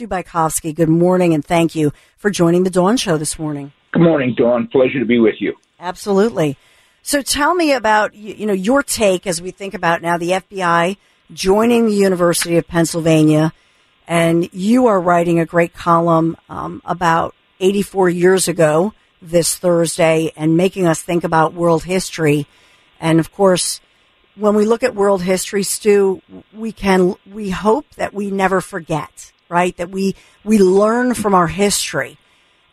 Stu Bykofsky, good morning and thank you for joining the Dawn Show this morning. Good morning, Dawn. Pleasure to be with you. Absolutely. So tell me about you know your take as we think about now the FBI joining the University of Pennsylvania, and you are writing a great column um, about 84 years ago this Thursday and making us think about world history. And of course, when we look at world history, Stu, we can we hope that we never forget right? That we, we learn from our history.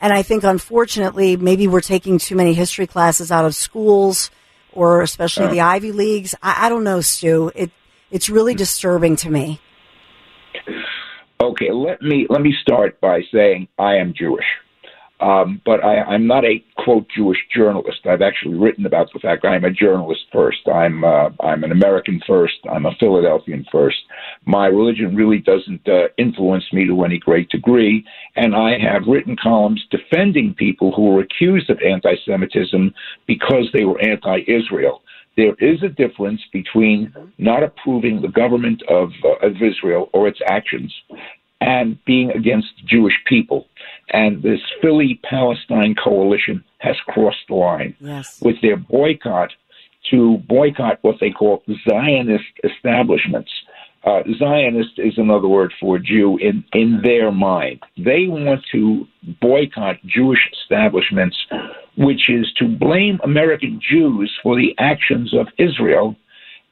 And I think unfortunately, maybe we're taking too many history classes out of schools or especially the uh. Ivy Leagues. I, I don't know, Stu. It, it's really mm. disturbing to me. Okay, let me let me start by saying I am Jewish. Um, but I, I'm not a quote Jewish journalist. I've actually written about the fact I'm a journalist first. I'm uh, I'm an American first. I'm a Philadelphian first. My religion really doesn't uh, influence me to any great degree, and I have written columns defending people who were accused of anti-Semitism because they were anti-Israel. There is a difference between not approving the government of, uh, of Israel or its actions and being against Jewish people. And this Philly Palestine coalition has crossed the line yes. with their boycott to boycott what they call Zionist establishments. Uh, Zionist is another word for Jew in, in their mind. They want to boycott Jewish establishments, which is to blame American Jews for the actions of Israel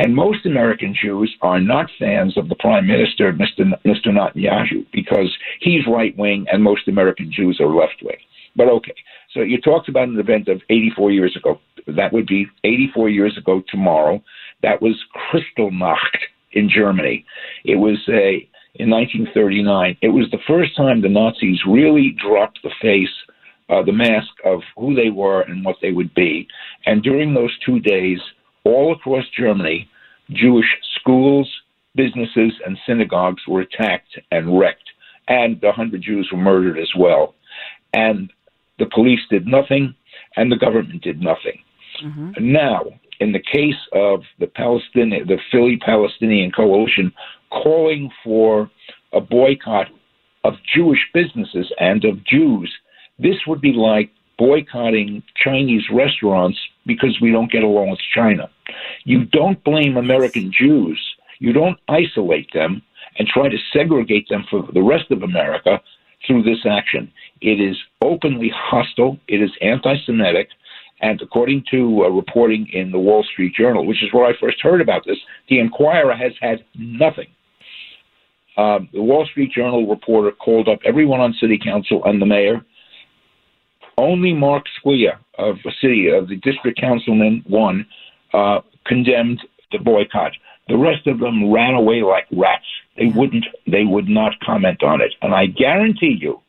and most American Jews are not fans of the Prime Minister, Mr. Mr. Netanyahu, because he's right wing and most American Jews are left wing. But okay, so you talked about an event of 84 years ago. That would be 84 years ago tomorrow. That was Kristallnacht in Germany. It was a in 1939. It was the first time the Nazis really dropped the face, uh, the mask of who they were and what they would be. And during those two days, all across Germany, Jewish schools, businesses, and synagogues were attacked and wrecked, and 100 Jews were murdered as well. And the police did nothing, and the government did nothing. Mm-hmm. Now, in the case of the Palestinian, the Philly Palestinian Coalition calling for a boycott of Jewish businesses and of Jews, this would be like boycotting Chinese restaurants because we don't get along with China. You don't blame American Jews. You don't isolate them and try to segregate them from the rest of America through this action. It is openly hostile. It is anti-Semitic. And according to uh, reporting in the Wall Street Journal, which is where I first heard about this, the Inquirer has had nothing. Um, the Wall Street Journal reporter called up everyone on city council and the mayor only Mark Squilla of the city, of the district councilman, one, uh, condemned the boycott. The rest of them ran away like rats. They wouldn't, they would not comment on it. And I guarantee you,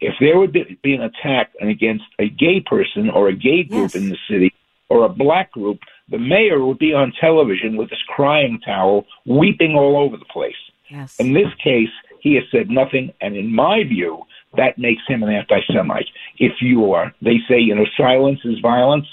if there would be an attack against a gay person or a gay group yes. in the city or a black group, the mayor would be on television with his crying towel, weeping all over the place. Yes. In this case, he has said nothing, and in my view, that makes him an anti-Semite. If you are, they say, you know, silence is violence.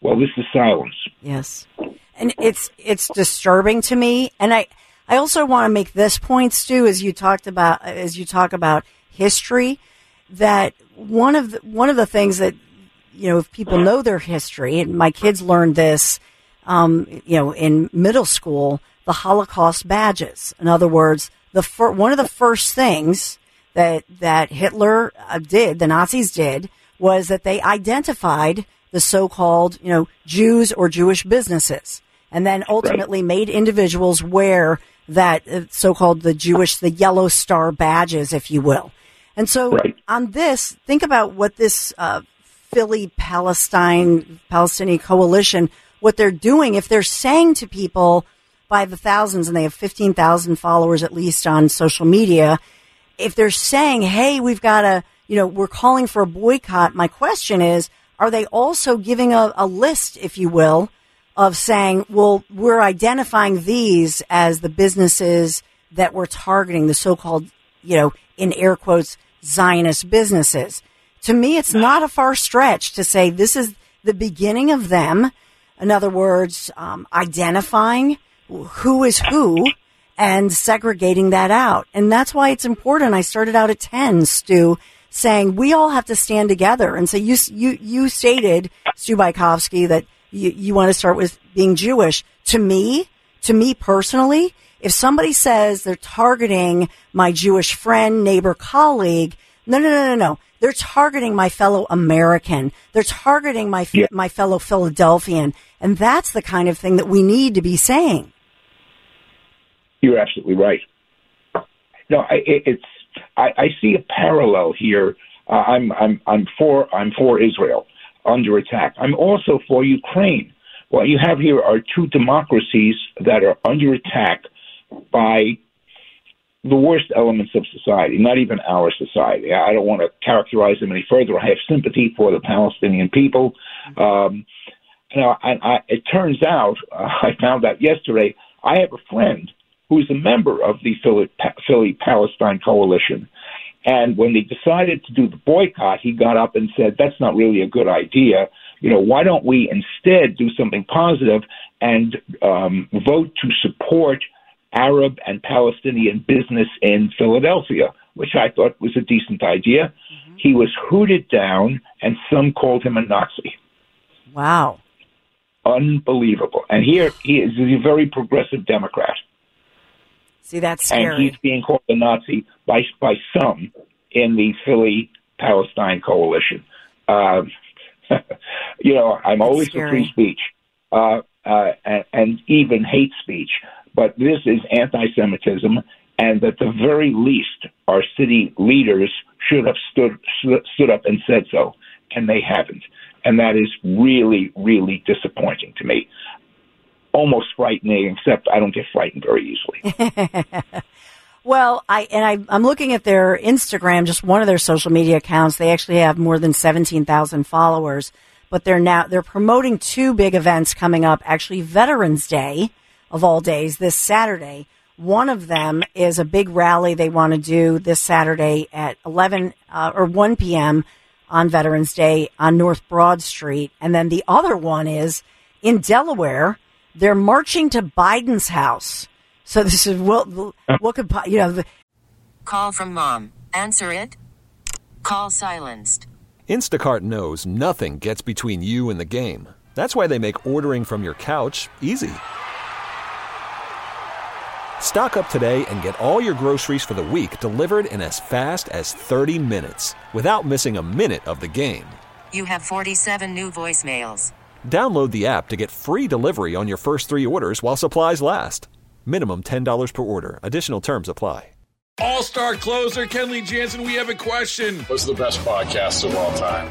Well, this is silence. Yes, and it's it's disturbing to me. And I I also want to make this point, Stu, as you talked about as you talk about history, that one of the, one of the things that you know, if people know their history, and my kids learned this, um, you know, in middle school, the Holocaust badges. In other words, the fir- one of the first things that that Hitler uh, did, the Nazis did, was that they identified the so-called, you know, Jews or Jewish businesses, and then ultimately right. made individuals wear that uh, so-called the Jewish, the yellow star badges, if you will. And so right. on this, think about what this uh, Philly Palestine Palestinian coalition, what they're doing. If they're saying to people by the thousands, and they have fifteen thousand followers at least on social media, if they're saying, "Hey, we've got a," you know, we're calling for a boycott. My question is, are they also giving a, a list, if you will, of saying, well, we're identifying these as the businesses that we're targeting, the so-called, you know, in air quotes, Zionist businesses. To me, it's not a far stretch to say this is the beginning of them. In other words, um, identifying who is who and segregating that out. And that's why it's important. I started out at 10, Stu, saying we all have to stand together. And so you, you, you stated, Stu Bykofsky, that you, you want to start with being Jewish. To me, to me personally, if somebody says they're targeting my Jewish friend, neighbor, colleague, no, no, no, no, no. They're targeting my fellow American. They're targeting my yeah. my fellow Philadelphian, and that's the kind of thing that we need to be saying. You're absolutely right. No, I, it's I, I see a parallel here. Uh, I'm I'm I'm for I'm for Israel under attack. I'm also for Ukraine. What you have here are two democracies that are under attack by the worst elements of society, not even our society. I don't want to characterize them any further. I have sympathy for the Palestinian people. Um, now, I, I, it turns out, uh, I found out yesterday, I have a friend who's a member of the Philly, Philly Palestine Coalition. And when they decided to do the boycott, he got up and said, that's not really a good idea. You know, why don't we instead do something positive and um, vote to support Arab and Palestinian business in Philadelphia, which I thought was a decent idea. Mm-hmm. He was hooted down, and some called him a Nazi. Wow. Unbelievable. And here he is a very progressive Democrat. See, that's scary. And he's being called a Nazi by by some in the Philly Palestine coalition. Uh, you know, I'm that's always scary. for free speech uh, uh, and, and even hate speech, but this is anti-Semitism, and at the very least, our city leaders should have stood stood up and said so, and they haven't, and that is really, really disappointing to me almost frightening, except I don't get frightened very easily. well, I and I, I'm looking at their Instagram, just one of their social media accounts. They actually have more than seventeen thousand followers, but they're now they're promoting two big events coming up. Actually, Veterans Day of all days this Saturday. One of them is a big rally they want to do this Saturday at 11 uh, or 1 p.m. on Veterans Day on North Broad Street, and then the other one is in Delaware they're marching to Biden's house. So this is what what could you know? The- Call from mom. Answer it. Call silenced. Instacart knows nothing gets between you and the game. That's why they make ordering from your couch easy. Stock up today and get all your groceries for the week delivered in as fast as 30 minutes without missing a minute of the game. You have 47 new voicemails. Download the app to get free delivery on your first three orders while supplies last. Minimum $10 per order. Additional terms apply. All star closer, Kenley Jansen, we have a question. What's the best podcast of all time?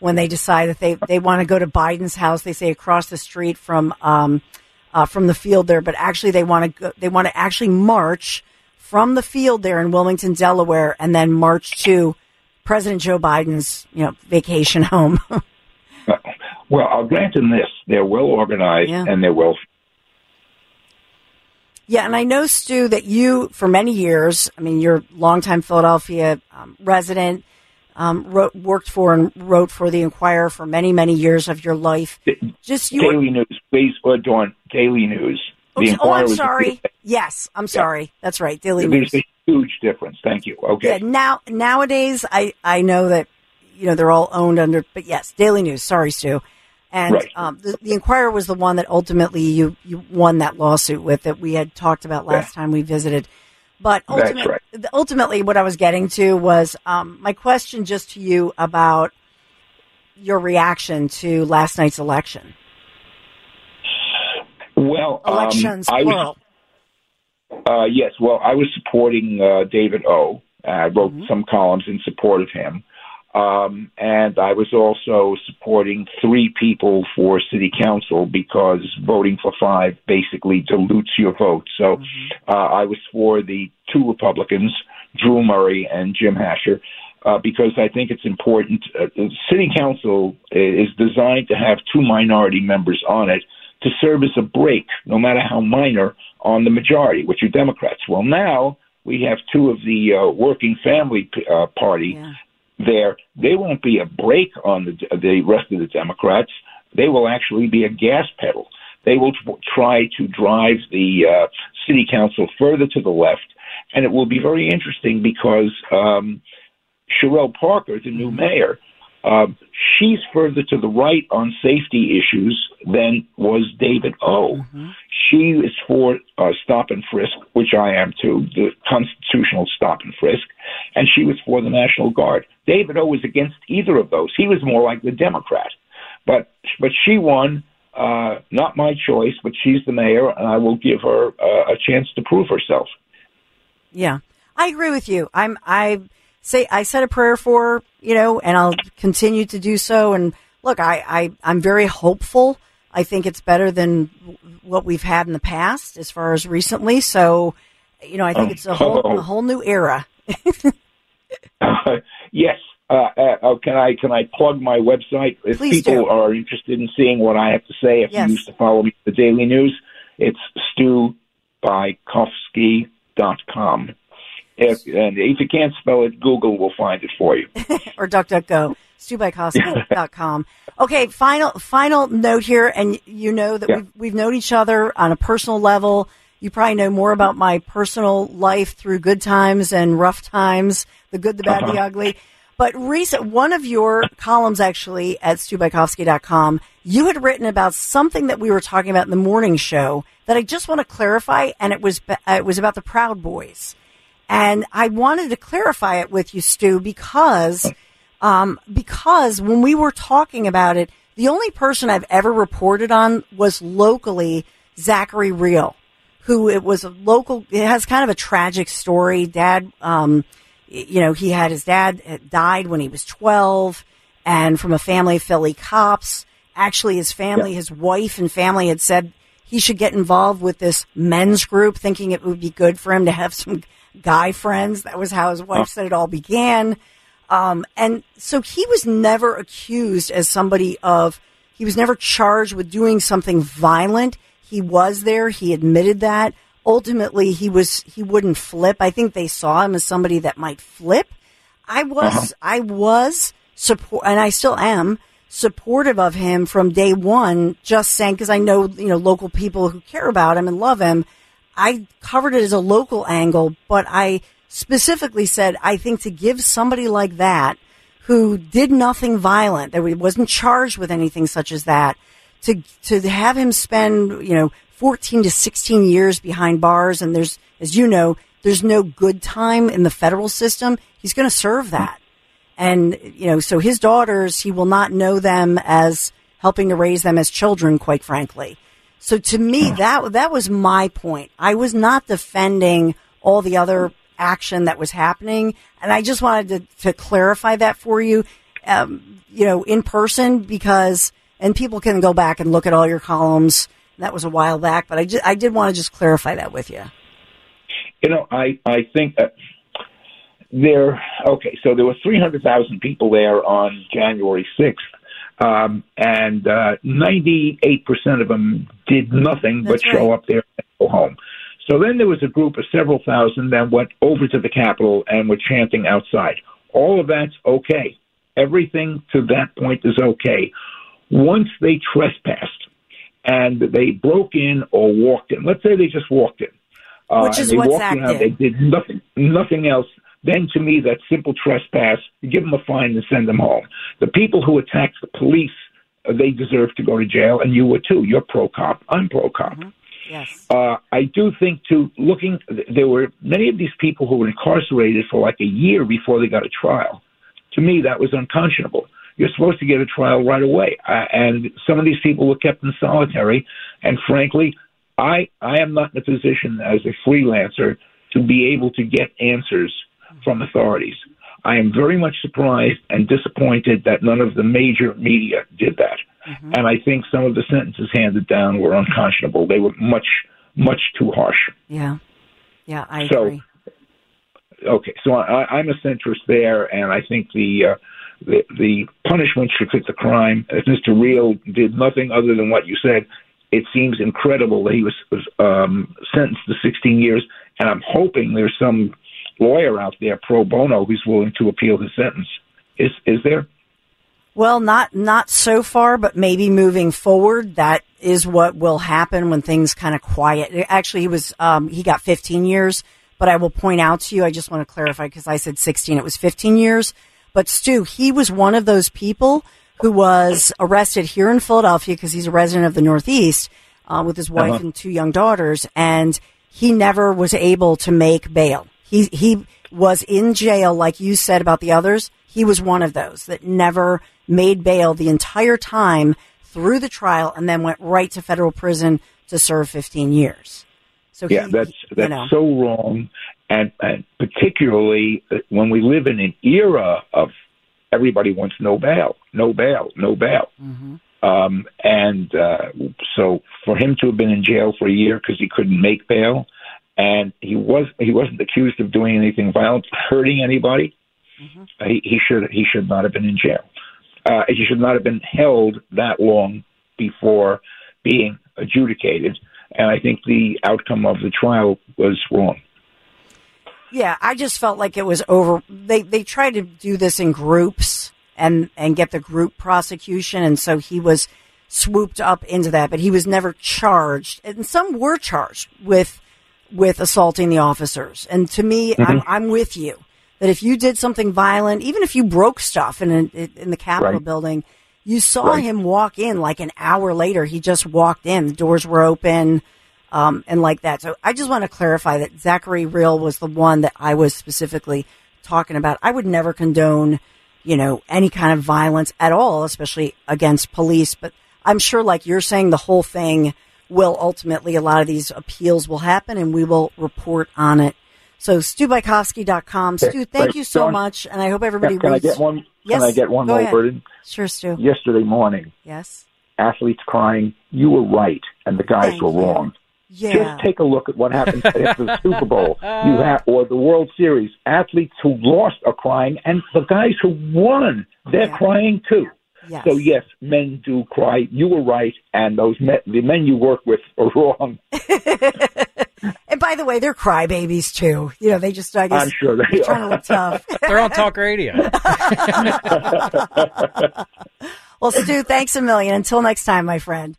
when they decide that they, they want to go to Biden's house. They say across the street from um, uh, from the field there, but actually they want to go, they want to actually march from the field there in Wilmington, Delaware, and then march to President Joe Biden's you know vacation home. well, I'll grant them this: they're well organized yeah. and they're well. Yeah, and I know, Stu, that you, for many years, I mean, you're a longtime Philadelphia um, resident, um, wrote, worked for and wrote for the Inquirer for many, many years of your life. Just you. Daily News, please, uh, Dawn. Daily News. Oh, The oh, I'm sorry. Yes, I'm sorry. That's right. Daily News. There's a huge difference. Thank you. Okay. Yeah, now nowadays I I know that you know they're all owned under, but yes, Daily News. Sorry, Stu. And Right. um, the, the Inquirer was the one that ultimately you you won that lawsuit with that we had talked about last time we visited. But That's ultimate, right. ultimately, what I was getting to was um, my question just to you about your reaction to last night's election. Well, um, Elections, I was. Uh, yes, well, I was supporting uh, David O. I wrote Mm-hmm. some columns in support of him. Um, and I was also supporting three people for city council because voting for five basically dilutes your vote. So Mm-hmm. uh, I was for the two Republicans, Drew Murray and Jim Hasher, uh, because I think it's important. Uh, city council is designed to have two minority members on it to serve as a break, no matter how minor, on the majority, which are Democrats. Well, now we have two of the uh, working family uh, party Yeah. There. They won't be a break on the the rest of the Democrats. They will actually be a gas pedal. They will t- try to drive the uh, city council further to the left, and it will be very interesting because um, Cherelle Parker, the new mayor, um, she's further to the right on safety issues than was David O. She is for uh, stop and frisk, which I am too, the constitutional stop and frisk, and she was for the National Guard. David O was against either of those. He was more like the Democrat, but but she won. Uh, not my choice, but she's the mayor, and I will give her uh, a chance to prove herself. Yeah, I agree with you. I'm I say I said a prayer for you know, and I'll continue to do so. And look, I, I I'm very hopeful. I think it's better than what we've had in the past, as far as recently. So, you know, I think it's a whole a whole new era. Uh, yes. Uh, uh, oh, can I can I plug my website? If Please people do. are interested in seeing what I have to say, if Yes. you used to follow me the Daily News, it's stubykofsky.com. If, and if you can't spell it, Google will find it for you. or DuckDuckGo, StuBykofsky.com. Okay, final final note here, and you know that Yeah. we've we've known each other on a personal level. You probably know more about my personal life through good times and rough times, the good, the bad, the ugly. But recent one of your columns actually at StuBykofsky.com, you had written about something that we were talking about in the morning show that I just want to clarify, and it was uh, it was about the Proud Boys. And I wanted to clarify it with you, Stu, because um, because when we were talking about it, the only person I've ever reported on was locally Zachary Rehl, who it was a local. It has kind of a tragic story. Dad, um, you know, he had his dad died when he was twelve, and from a family of Philly cops. Actually, his family, his wife and family had said he should get involved with this men's group, thinking it would be good for him to have some guy friends. That was how his wife said it all began. Um, and so he was never accused as somebody of, he was never charged with doing something violent. He was there. He admitted that. Ultimately, he was, he wouldn't flip. I think they saw him as somebody that might flip. I was, I was support, and I still am supportive of him from day one, just saying, cause I know, you know, local people who care about him and love him. I covered it as a local angle, but I specifically said, I think to give somebody like that who did nothing violent, that he wasn't charged with anything such as that, to, to have him spend, you know, 14 to 16 years behind bars. And there's, as you know, there's no good time in the federal system. He's going to serve that. And, you know, so his daughters, he will not know them as helping to raise them as children, quite frankly. So to me, that, that was my point. I was not defending all the other action that was happening. And I just wanted to, to clarify that for you, um, you know, in person because, and people can go back and look at all your columns. That was a while back, but I, ju- I did want to just clarify that with you. You know, I I think that there. Okay, so there were three hundred thousand people there on January sixth, um, and ninety eight percent of them did nothing That's but show up there and go home. So then there was a group of several thousand that went over to the Capitol and were chanting outside. All of that's okay. Everything to that point is okay. Once they trespassed and they broke in or walked in, let's say they just walked in, uh, Which is and they what walked in. They did nothing, nothing else. Then to me, that's simple trespass. You give them a fine and send them home. The people who attacked the police, uh, they deserve to go to jail, and you were too. You're pro cop. I'm pro cop. Yes. Uh, I do think too. Looking, there were many of these people who were incarcerated for like a year before they got a trial. To me, that was unconscionable. You're supposed to get a trial right away, uh, and some of these people were kept in solitary. And frankly, I I am not in a position as a freelancer to be able to get answers from authorities. I am very much surprised and disappointed that none of the major media did that. And I think some of the sentences handed down were unconscionable. They were much, much too harsh. Yeah. Yeah, I So- agree. Okay, so I, I'm a centrist there, and I think the uh, the, the punishment should fit the crime. If Mr. Rehl did nothing other than what you said, it seems incredible that he was, was um, sentenced to 16 years, and I'm hoping there's some lawyer out there pro bono who's willing to appeal his sentence. Is is there? Well, not not so far, but maybe moving forward, that is what will happen when things kind of quiet. Actually, he was um, he got 15 years, but I will point out to you. I just want to clarify because I said 16; it was 15 years. But Stu, he was one of those people who was arrested here in Philadelphia because he's a resident of the Northeast uh, with his wife Uh-huh. and two young daughters, and he never was able to make bail. He he was in jail, like you said about the others. He was one of those that never made bail the entire time through the trial, and then went right to federal prison to serve 15 years. So Yeah, he, that's you that's know. so wrong, and and particularly uh, when we live in an era of everybody wants no bail, no bail, no bail. Um, and uh, so for him to have been in jail for a year because he couldn't make bail, and he was he wasn't accused of doing anything violent, hurting anybody. Uh, he, he should he should not have been in jail. Uh, he should not have been held that long before being adjudicated. And I think the outcome of the trial was wrong. Yeah, I just felt like it was over. They they tried to do this in groups and and get the group prosecution, and so he was swooped up into that, but he was never charged. And some were charged with with assaulting the officers. And to me, I'm I'm with you that if you did something violent, even if you broke stuff in an, in the Capitol Right. building, you saw Right. him walk in like an hour later. He just walked in. The doors were open um, and like that. So I just want to clarify that Zachary Rehl was the one that I was specifically talking about. I would never condone, you know, any kind of violence at all, especially against police. But I'm sure, like you're saying, the whole thing will ultimately, a lot of these appeals will happen and we will report on it. So StuBykofsky.com. Stu, thank Right. you so much. And I hope everybody Can I reads. get one? Yes, Can I get one more ahead. burden? Sure, Stu. Yesterday morning, Yes. athletes crying. You were right, and the guys Thank were you. wrong. Yeah. Just take a look at what happened after the Super Bowl. You have, or the World Series. Athletes who lost are crying, and the guys who won, they're Yeah. crying too. Yes. So yes, men do cry. You were right, and those men, the men you work with are wrong. And by the way, they're crybabies too. You know, they just, I guess, I'm sure they they're trying to look tough. They're on talk radio. well, Stu, thanks a million. Until next time, my friend.